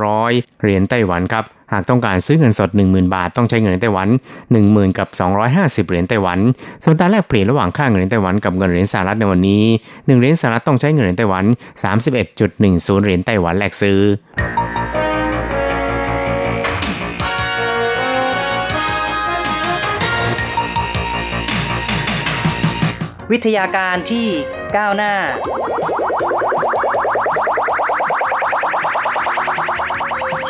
900 เหรียญไต้หวันครับหากต้องการซื้อเงินสด 10,000 บาท ต้องใช้เงินไต้หวัน 10,000กับ250 เหรียญไต้หวัน ส่วนตาแลกเปลี่ยนระหว่างค่าเงินไต้หวันกับเงินเหรียญสหรัฐในวันนี้ 1 เหรียญสหรัฐต้องใช้เงินไต้หวัน 31.10 เหรียญไต้หวันแลกซื้อวิทยาการที่ก้าวหน้า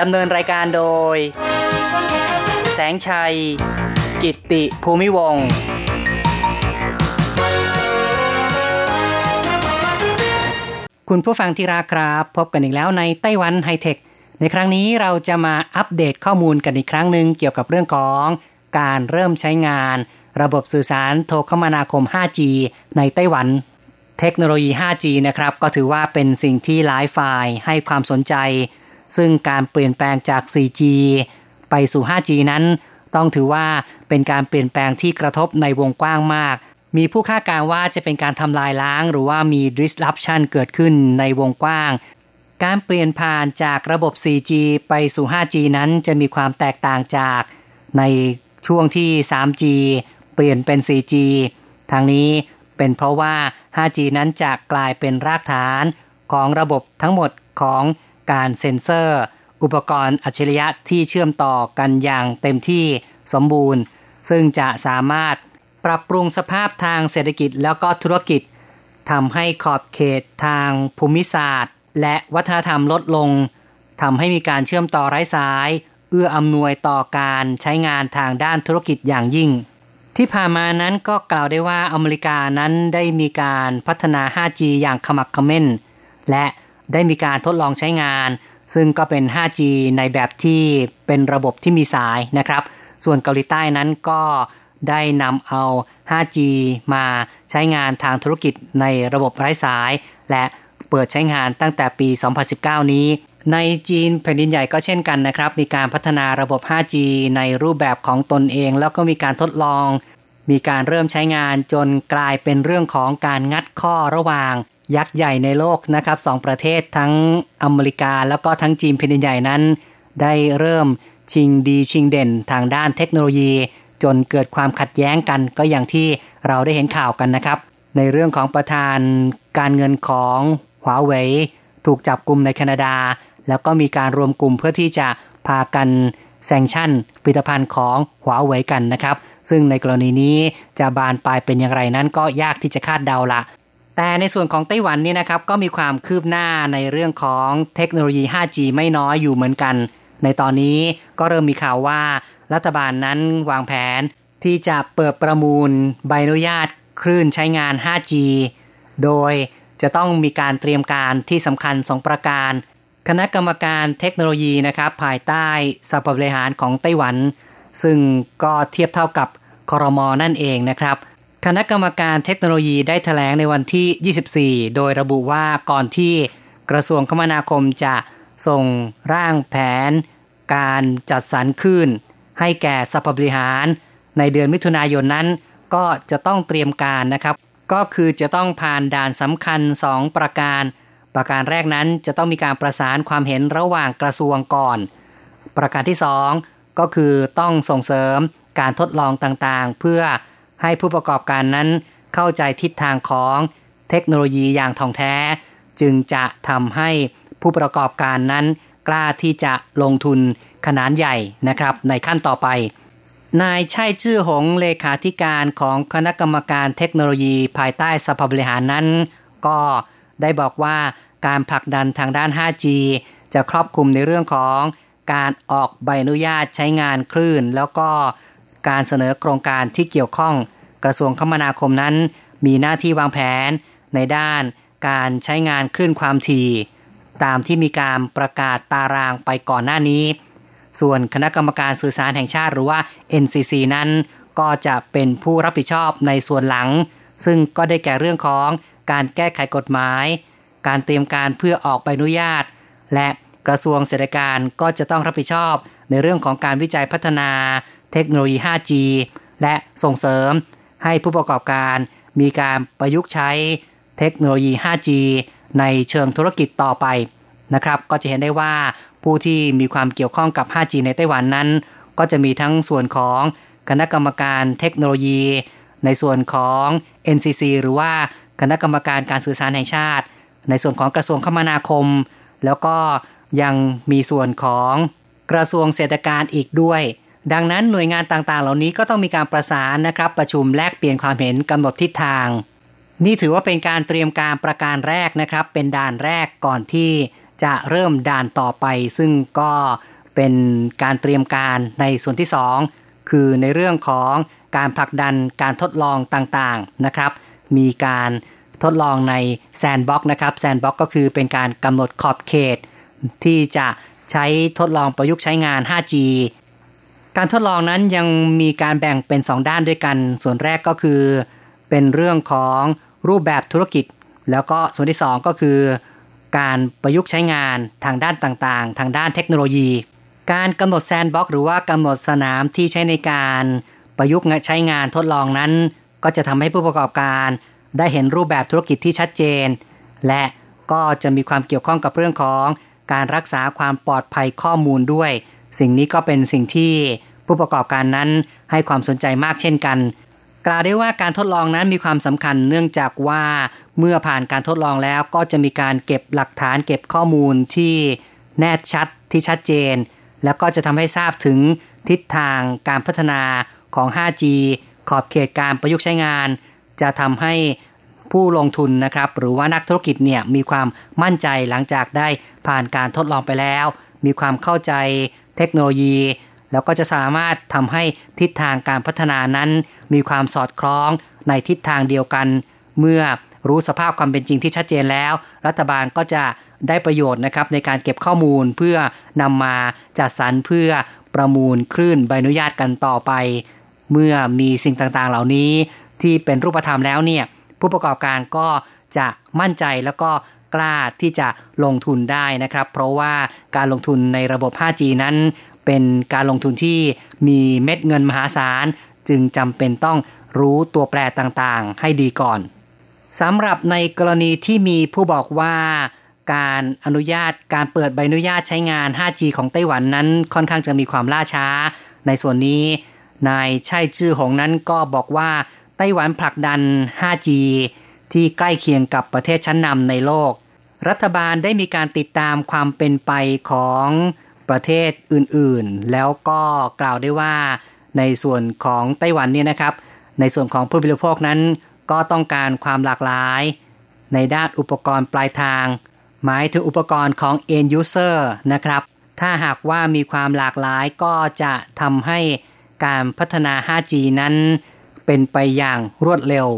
ดำเนินรายการโดย แสงชัย กิตติภูมิวงคุณผู้ฟังที่รักครับ พบกันอีกแล้วในไต้หวันไฮเทค ในครั้งนี้เราจะมาอัปเดตข้อมูลกันอีกครั้งหนึ่งเกี่ยวกับเรื่องของการเริ่มใช้งาน ระบบสื่อสารโทรคมนาคม 5G ในไต้หวัน เทคโนโลยี 5G นะครับ ก็ถือว่าเป็นสิ่งที่หลายฝ่ายให้ความสนใจ ซึ่งการเปลี่ยนแปลงจาก 4G ไปสู่ 5G นั้น ต้องถือว่าเป็นการเปลี่ยนแปลงที่กระทบในวงกว้างมาก มีผู้คาดการ์ว่าจะเป็นการทำลายล้าง หรือว่ามี disruption เกิดขึ้นในวงกว้าง การเปลี่ยนผ่านจากระบบ 4G ไปสู่ 5G นั้นจะมีความแตกต่างจากในช่วงที่ 3G เปลี่ยนเป็น 4G ทางนี้เป็นเพราะว่า 5G นั้นจะกลายเป็นรากฐานของระบบทั้งหมดของ การเซ็นเซอร์ อุปกรณ์อัจฉริยะที่เชื่อมต่อกันอย่างเต็มที่สมบูรณ์ ซึ่งจะสามารถปรับปรุงสภาพทางเศรษฐกิจแล้วก็ธุรกิจทำให้ขอบเขตทางภูมิศาสตร์ และวัฒนธรรมลดลงทำให้มีการเชื่อมต่อไร้สาย เอื้ออำนวยต่อการใช้งานทางด้านธุรกิจอย่างยิ่ง ที่ผ่านมานั้นก็กล่าวได้ว่าอเมริกานั้นได้มีการพัฒนา 5G อย่างขมักขม้น และ ได้มีการทดลองใช้งาน ซึ่งก็เป็น 5G ในแบบที่เป็นระบบที่มีสายนะครับ ส่วนเกาหลีใต้นั้นก็ได้นำเอา 5G มาใช้งานทางธุรกิจในระบบไร้สาย และเปิดใช้งานตั้งแต่ปี 2019 นี้ ในจีนแผ่นดินใหญ่ก็เช่นกันนะครับ มีการพัฒนาระบบ 5G ในรูปแบบของตนเอง แล้วก็มีการทดลอง มีการเริ่มใช้งานจนกลายเป็นเรื่องของการงัดข้อระหว่าง ยักษ์ใหญ่ในโลกนะครับสองประเทศทั้งอเมริกาแล้วก็ทั้งจีนแผ่นดินใหญ่นั้น ได้เริ่มชิงดีชิงเด่นทางด้านเทคโนโลยี จนเกิดความขัดแย้งกันก็อย่างที่เราได้เห็นข่าวกันนะครับ ในเรื่องของประธานการเงินของหัวเว่ยถูกจับกลุ่มในแคนาดา แล้วก็มีการรวมกลุ่มเพื่อที่จะพากันแซงชั่นผลิตภัณฑ์ของหัวเว่ยกันนะครับ ซึ่งในกรณีนี้จะบานปลายเป็นอย่างไรนั้นก็ยากที่จะคาดเดาละ แต่ในส่วนของไต้หวันนี่นะครับก็มีความคืบหน้าในเรื่องของเทคโนโลยี 5G ไม่น้อยอยู่เหมือนกัน ในตอนนี้ก็เริ่มมีข่าวว่า รัฐบาลนั้นวางแผน ที่จะเปิดประมูลใบอนุญาตคลื่นใช้งาน 5G โดยจะต้องมีการเตรียมการที่สำคัญ 2 ประการ คณะกรรมการเทคโนโลยีนะครับภายใต้สภาบริหารของไต้หวัน ซึ่งก็เทียบเท่ากับคอรมอนั่นเองนะครับ คณะกรรมการเทคโนโลยีได้ถแถลงในวันที่ 24 โดยระบุว่าก่อนที่กระทรวงคมนาคมจะส่งร่างแผน การจัดสรรคลื่นให้แก่สภบริหาร ในเดือนมิถุนายนนั้น ก็จะต้องเตรียมการนะครับ ก็คือจะต้องผ่านด่านสำคัญ 2 ประการ ประการแรกนั้นจะต้องมีการประสานความเห็นระหว่างกระทรวงก่อน ประการที่ 2 ก็คือต้องส่งเสริมการทดลองต่างๆ เพื่อ ให้ผู้ประกอบการนั้นเข้าใจทิศทางของเทคโนโลยีอย่างท่องแท้ จึงจะทำให้ผู้ประกอบการนั้นกล้าที่จะลงทุนขนาดใหญ่นะครับในขั้นต่อไป นายชัยจื้อหงเลขาธิการของคณะกรรมการเทคโนโลยีภายใต้สภาบริหารนั้น ก็ได้บอกว่าการผลักดันทางด้าน 5G จะครอบคลุมในเรื่องของการออกใบอนุญาตใช้งานคลื่น แล้วก็การเสนอโครงการที่เกี่ยวข้อง กระทรวงคมนาคมนั้น มีหน้าที่วางแผนในด้านการใช้งานคลื่นความถี่ ตามที่มีการประกาศตารางไปก่อนหน้านี้ ส่วนคณะกรรมการสื่อสารแห่งชาติหรือว่า NCC นั้น ก็จะเป็นผู้รับผิดชอบในส่วนหลัง ซึ่งก็ได้แก่เรื่องของการแก้ไขกฎหมาย การเตรียมการเพื่อออกใบอนุญาต และกระทรวงเศรษฐการก็จะต้องรับผิดชอบในเรื่องของการวิจัยพัฒนา เทคโนโลยี 5G และส่งเสริม ให้ผู้ประกอบการมีการประยุกต์ใช้เทคโนโลยี 5G ในเชิงธุรกิจต่อไปนะครับ ก็จะเห็นได้ว่าผู้ที่มีความเกี่ยวข้องกับ 5G ในไต้หวันนั้น ก็จะมีทั้งส่วนของคณะกรรมการเทคโนโลยี ในส่วนของ NCC หรือว่าคณะกรรมการการสื่อสารแห่งชาติ ในส่วนของกระทรวงคมนาคม แล้วก็ยังมีส่วนของกระทรวงเศรษฐการอีกด้วย ดังนั้นหน่วยงานต่างๆ เหล่านี้ก็ต้องมีการประสานนะครับ ประชุมแลกเปลี่ยนความเห็นกำหนดทิศทาง นี่ถือว่าเป็นการเตรียมการประการแรกนะครับ เป็นด่านแรกก่อนที่จะเริ่มด่านต่อไป ซึ่งก็เป็นการเตรียมการในส่วนที่ 2 คือในเรื่องของการผลักดันการทดลองต่างๆนะครับ มีการทดลองใน sandbox นะครับ sandbox ก็คือเป็นการกำหนดขอบเขต ที่จะใช้ทดลองประยุกต์ใช้งาน 5G การทดลองนั้นยังมีการแบ่งเป็น 2 ด้านด้วยกัน ส่วนแรกก็คือ เป็นเรื่องของรูปแบบธุรกิจ แล้วก็ส่วนที่ 2 ก็คือ การประยุกต์ใช้งานทางด้านต่างๆ ทางด้านเทคโนโลยี การกำหนด sandbox หรือว่ากำหนดสนามที่ใช้ในการประยุกต์ใช้งานทดลองนั้น ก็จะทำให้ผู้ประกอบการได้เห็นรูปแบบธุรกิจที่ชัดเจน และก็จะมีความเกี่ยวข้องกับเรื่องของการรักษาความปลอดภัยข้อมูลด้วย สิ่งนี้ก็เป็นสิ่งที่ผู้ประกอบการนั้นให้ความสนใจมากเช่นกัน กล่าวได้ว่าการทดลองนั้นมีความสำคัญเนื่องจากว่าเมื่อผ่านการทดลองแล้วก็จะมีการเก็บหลักฐานเก็บข้อมูลที่แน่ชัดที่ชัดเจน แล้วก็จะทำให้ทราบถึงทิศทางการพัฒนาของ 5G ขอบเขตการประยุกต์ใช้งาน จะทำให้ผู้ลงทุนนะครับ หรือว่านักธุรกิจเนี่ยมีความมั่นใจหลังจากได้ผ่านการทดลองไปแล้ว มีความเข้าใจ เทคโนโลยี แล้วก็จะสามารถทำให้ทิศทางการพัฒนานั้น มีความสอดคล้องในทิศทางเดียวกัน เมื่อรู้สภาพความเป็นจริงที่ชัดเจนแล้ว รัฐบาลก็จะได้ประโยชน์นะครับในการเก็บข้อมูลเพื่อนำมาจัดสรรเพื่อประมูลคลื่นใบอนุญาตกันต่อไป เมื่อมีสิ่งต่างๆเหล่านี้ที่เป็นรูปธรรมแล้วเนี่ยผู้ประกอบการก็จะมั่นใจแล้วก็ กล้าที่จะลงทุนได้นะครับ เพราะว่าการลงทุนในระบบ 5G นั้นเป็นการลงทุนที่มีเม็ดเงินมหาศาล จึงจำเป็นต้องรู้ตัวแปรต่างๆ ให้ดีก่อนสำหรับในกรณีที่มีผู้บอกว่าการอนุญาตการเปิดใบอนุญาตใช้งาน 5G ของไต้หวันนั้นค่อนข้างจะมีความล่าช้า ในส่วนนี้ นายชัยชื่อหงนั้นก็บอกว่าไต้หวันผลักดัน 5G ที่ใกล้เคียงกับประเทศชั้นนำในโลก รัฐบาลได้มีการติดตามความเป็นไปของประเทศอื่นๆ แล้วก็กล่าวได้ว่าในส่วนของไต้หวันเนี่ยนะครับ ในส่วนของผู้บริโภคนั้น ก็ต้องการความหลากหลาย ในด้านอุปกรณ์ปลายทาง หมายถึงอุปกรณ์ของ end user นะครับ ถ้าหากว่ามีความหลากหลายก็จะทำให้การพัฒนา 5G นั้น เป็นไปอย่างรวดเร็ว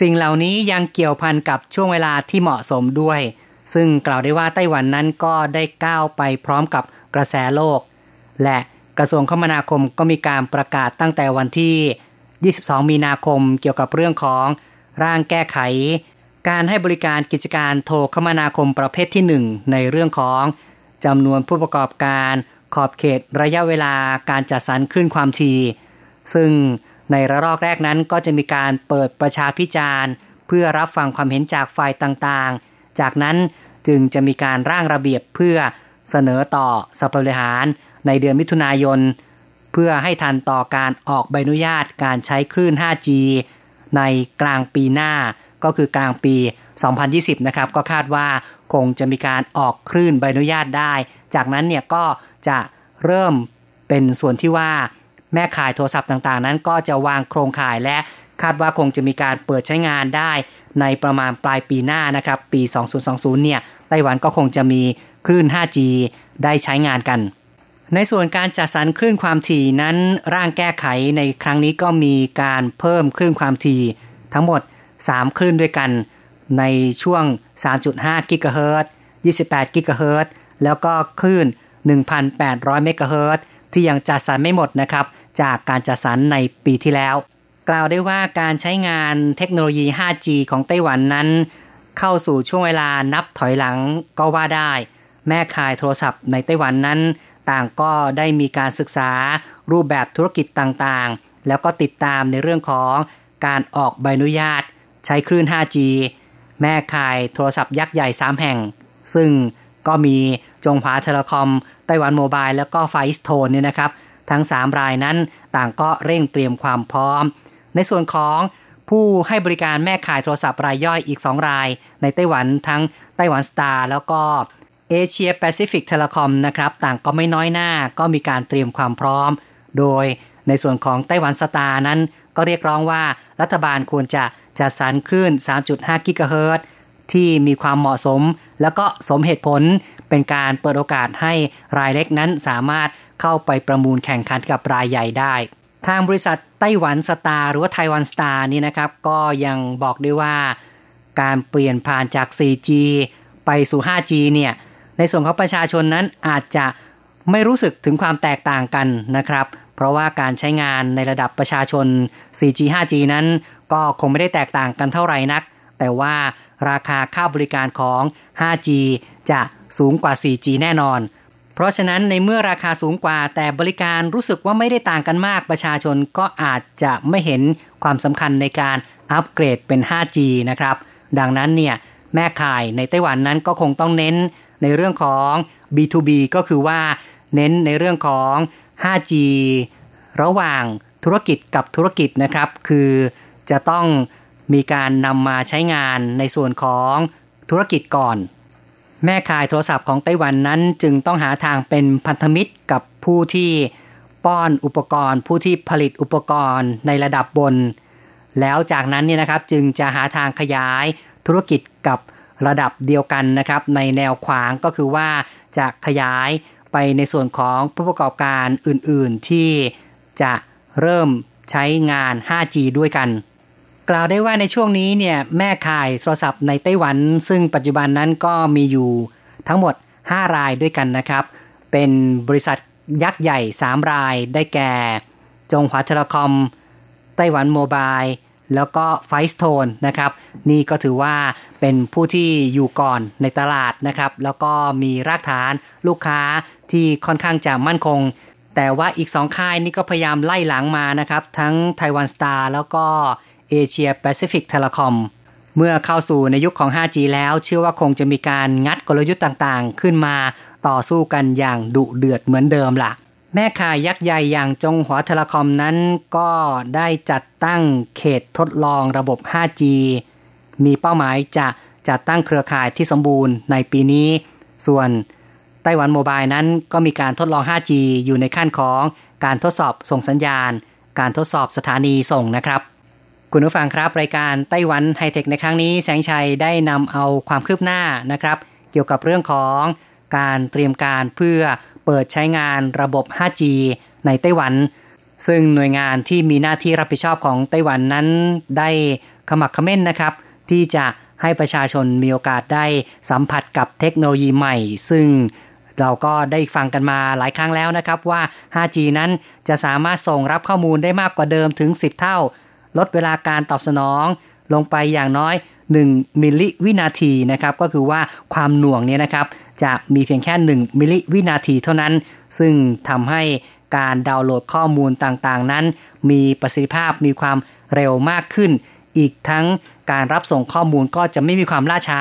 สิ่งเหล่านี้ยังเกี่ยวพันกับช่วงเวลาที่เหมาะสมด้วย ซึ่งกล่าวได้ว่าไต้หวันนั้นก็ได้ก้าวไปพร้อมกับกระแสโลก และกระทรวงคมนาคมก็มีการประกาศตั้งแต่วันที่ 22 มีนาคมเกี่ยวกับเรื่องของร่างแก้ไข การให้บริการกิจการโทรคมนาคมประเภทที่ 1 ในเรื่องของจำนวนผู้ประกอบการขอบเขตระยะเวลาการจัดสรรขึ้นความถี่ซึ่งในระลอกแรกนั้นก็จะมีการเปิดประชาพิจารณ์ เพื่อรับฟังความเห็นจากฝ่ายต่างๆ จากนั้นจึงจะมีการร่างระเบียบเพื่อเสนอต่อสภาบริหารในเดือนมิถุนายน เพื่อให้ทันต่อการออกใบอนุญาตการใช้คลื่น 5G ในกลางปีหน้าก็คือกลางปี 2020 นะครับ ก็คาดว่าคงจะมีการออกคลื่นใบอนุญาตได้ จากนั้นเนี่ยก็จะเริ่มเป็นส่วนที่ว่าแม่ขายโทรศัพท์ต่างๆ นั้นก็จะวางโครงข่ายและคาดว่าคงจะมีการเปิดใช้งานได้ ในประมาณปลายปีหน้านะครับปี 2020 เนี่ยไต้หวันก็คงจะมีคลื่น 5G ได้ใช้งานกัน ในส่วนการจัดสรรคลื่นความถี่นั้นร่างแก้ไขในครั้งนี้ก็มีการเพิ่มคลื่นความถี่ทั้งหมด 3 คลื่นด้วยกัน ในช่วง 3.5 กิกะเฮิรตซ์ 28 กิกะเฮิรตซ์ แล้วก็คลื่น 1,800 เมกะเฮิรตซ์ที่ยังจัดสรรไม่หมดนะครับ จากการจัดสรรในปีที่แล้ว กล่าวได้ว่าการใช้งานเทคโนโลยี 5G ของไต้หวันนั้น เข้าสู่ช่วงเวลานับถอยหลังก็ว่าได้ แม่ขายโทรศัพท์ในไต้หวันนั้น ต่างก็ได้มีการศึกษารูปแบบธุรกิจต่างๆ แล้วก็ติดตามในเรื่องของการออกใบอนุญาต ใช้คลื่น 5G แม่ขายโทรศัพท์ยักษ์ใหญ่ 3 แห่ง ซึ่งก็มีจงหวาเทเลคอม ไต้หวัน Mobile แล้วก็ FarEasTone เนี่ยนะครับ ทั้ง 3 รายนั้นต่างก็เร่งเตรียมความพร้อม ในส่วนของผู้ให้บริการแม่ข่ายโทรศัพท์รายย่อยอีก 2 ราย ในไต้หวันทั้งไต้หวัน Star แล้วก็ Asia Pacific Telecom นะครับต่างก็ไม่น้อยหน้าก็มีการเตรียมความพร้อม โดยในส่วนของไต้หวัน Star นั้น ก็เรียกร้องว่ารัฐบาลควรจะจัดสรรคลื่น 3.5 กิกะเฮิรตซ์ที่มีความเหมาะสม แล้วก็สมเหตุผลเป็นการเปิดโอกาสให้รายเล็กนั้นสามารถเข้าไปประมูลแข่งขันกับรายใหญ่ได้ ทางบริษัทไต้หวันสตาร์หรือว่าไต้หวันสตาร์นี่นะครับ ก็ยังบอกด้วยว่า การเปลี่ยนผ่านจาก 4G ไปสู่ 5G เนี่ย ในส่วนของประชาชนนั้นอาจจะไม่รู้สึกถึงความแตกต่างกันนะครับ เพราะว่าการใช้งานในระดับประชาชน 4G 5G นั้น ก็คงไม่ได้แตกต่างกันเท่าไหร่นัก แต่ว่าราคาค่าบริการของ 5G จะสูงกว่า 4G แน่นอน เพราะฉะนั้นในเมื่อราคาสูงกว่า แต่บริการรู้สึกว่าไม่ได้ต่างกันมากประชาชนก็อาจจะไม่เห็นความสำคัญในการอัปเกรดเป็น 5G นะครับ ดังนั้นเนี่ยแม่ข่ายในไต้หวันนั้นก็คงต้องเน้นในเรื่องของ B2B ก็คือว่าเน้นในเรื่องของ 5G ระหว่างธุรกิจกับธุรกิจนะครับ คือจะต้องมีการนำมาใช้งานในส่วนของธุรกิจก่อน แม่ขายโทรศัพท์ของไต้หวันนั้นจึงต้องหาทางเป็นพันธมิตรกับผู้ที่ป้อนอุปกรณ์ ผู้ที่ผลิตอุปกรณ์ในระดับบน แล้วจากนั้นเนี่ยนะครับจึงจะหาทางขยายธุรกิจกับระดับเดียวกันนะครับ ในแนวขวางก็คือว่าจะขยายไปในส่วนของผู้ประกอบการอื่นๆที่จะเริ่มใช้งาน 5G ด้วยกัน กล่าวได้ว่าในช่วงนี้เนี่ยแม่ขายโทรศัพท์ในไต้หวัน ซึ่งปัจจุบันนั้นก็มีอยู่ทั้งหมด 5 รายด้วยกันนะครับ เป็นบริษัทยักษ์ใหญ่ 3 รายได้แก่ จงหวาเทเลคอม ไต้หวันโมบาย แล้วก็ไฟสโตนนะครับ นี่ก็ถือว่าเป็นผู้ที่อยู่ก่อนในตลาดนะครับ แล้วก็มีรากฐานลูกค้าที่ค่อนข้างจะมั่นคง แต่ว่าอีกสองค่ายนี่ก็พยายามไล่หลังมานะครับ ทั้งไต้หวัน Star แล้วก็ Asia Pacific Telecom เมื่อเข้าสู่ในยุคของ 5G แล้ว เชื่อว่าคงจะมีการงัดกลยุทธ์ต่างๆ ขึ้นมาต่อสู้กันอย่างดุเดือดเหมือนเดิมล่ะ แม่ข่ายยักษ์ใหญ่อย่างจงหัว Telecom นั้นก็ได้จัดตั้งเขตทดลองระบบ 5G มีเป้าหมายจะจัดตั้งเครือข่ายที่สมบูรณ์ในปีนี้ ส่วนไต้หวันโมบายนั้นก็มีการทดลอง 5G อยู่ในขั้นของการทดสอบส่งสัญญาณ การทดสอบสถานีส่งนะครับ คุณผู้ฟังครับ รายการไต้หวันไฮเทคในครั้งนี้แสงชัยได้นำเอาความคืบหน้านะครับ เกี่ยวกับเรื่องของการเตรียมการเพื่อเปิดใช้งานระบบ 5G ในไต้หวัน ซึ่งหน่วยงานที่มีหน้าที่รับผิดชอบของไต้หวันนั้นได้ขมักขม้นนะครับ ที่จะให้ประชาชนมีโอกาสได้สัมผัสกับเทคโนโลยีใหม่ ซึ่งเราก็ได้ฟังกันมาหลายครั้งแล้วนะครับว่า 5G นั้นจะสามารถส่งรับข้อมูลได้มากกว่าเดิมถึง 10 เท่า ลดเวลาการตอบสนอง ลงไปอย่างน้อย 1 มิลลิวินาทีนะครับก็คือว่าความหน่วงเนี่ยนะครับจะมีเพียงแค่ 1 มิลลิวินาทีเท่านั้น ซึ่งทำให้การดาวน์โหลดข้อมูลต่างๆ นั้น มีประสิทธิภาพมีความเร็วมากขึ้น อีกทั้งการรับส่งข้อมูลก็จะไม่มีความล่าช้า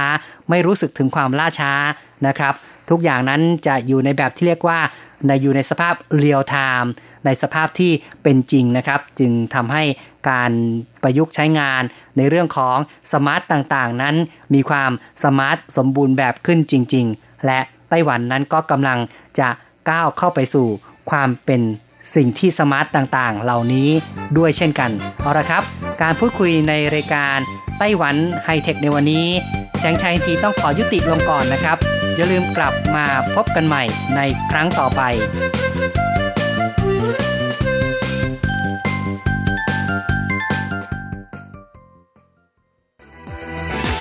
ไม่รู้สึกถึงความล่าช้านะครับ ทุกอย่างนั้นจะอยู่ในแบบที่เรียกว่าในอยู่ในสภาพ real time ในสภาพที่เป็นจริงนะครับ จึงทำให้ การประยุกต์ใช้งานในเรื่องของ smart ต่างๆ นั้น มีความ smart สมบูรณ์แบบขึ้นจริง ๆ และไต้หวันนั้นก็กำลังจะก้าวเข้าไปสู่ความเป็นสิ่งที่ smart ต่างๆ เหล่านี้ด้วยเช่นกัน เอาละครับ การพูดคุยในรายการไต้หวันไฮเทคในวันนี้ แสงชัยก็ต้องขอยุติลงก่อนนะครับ อย่าลืมกลับมาพบกันใหม่ในครั้งต่อไป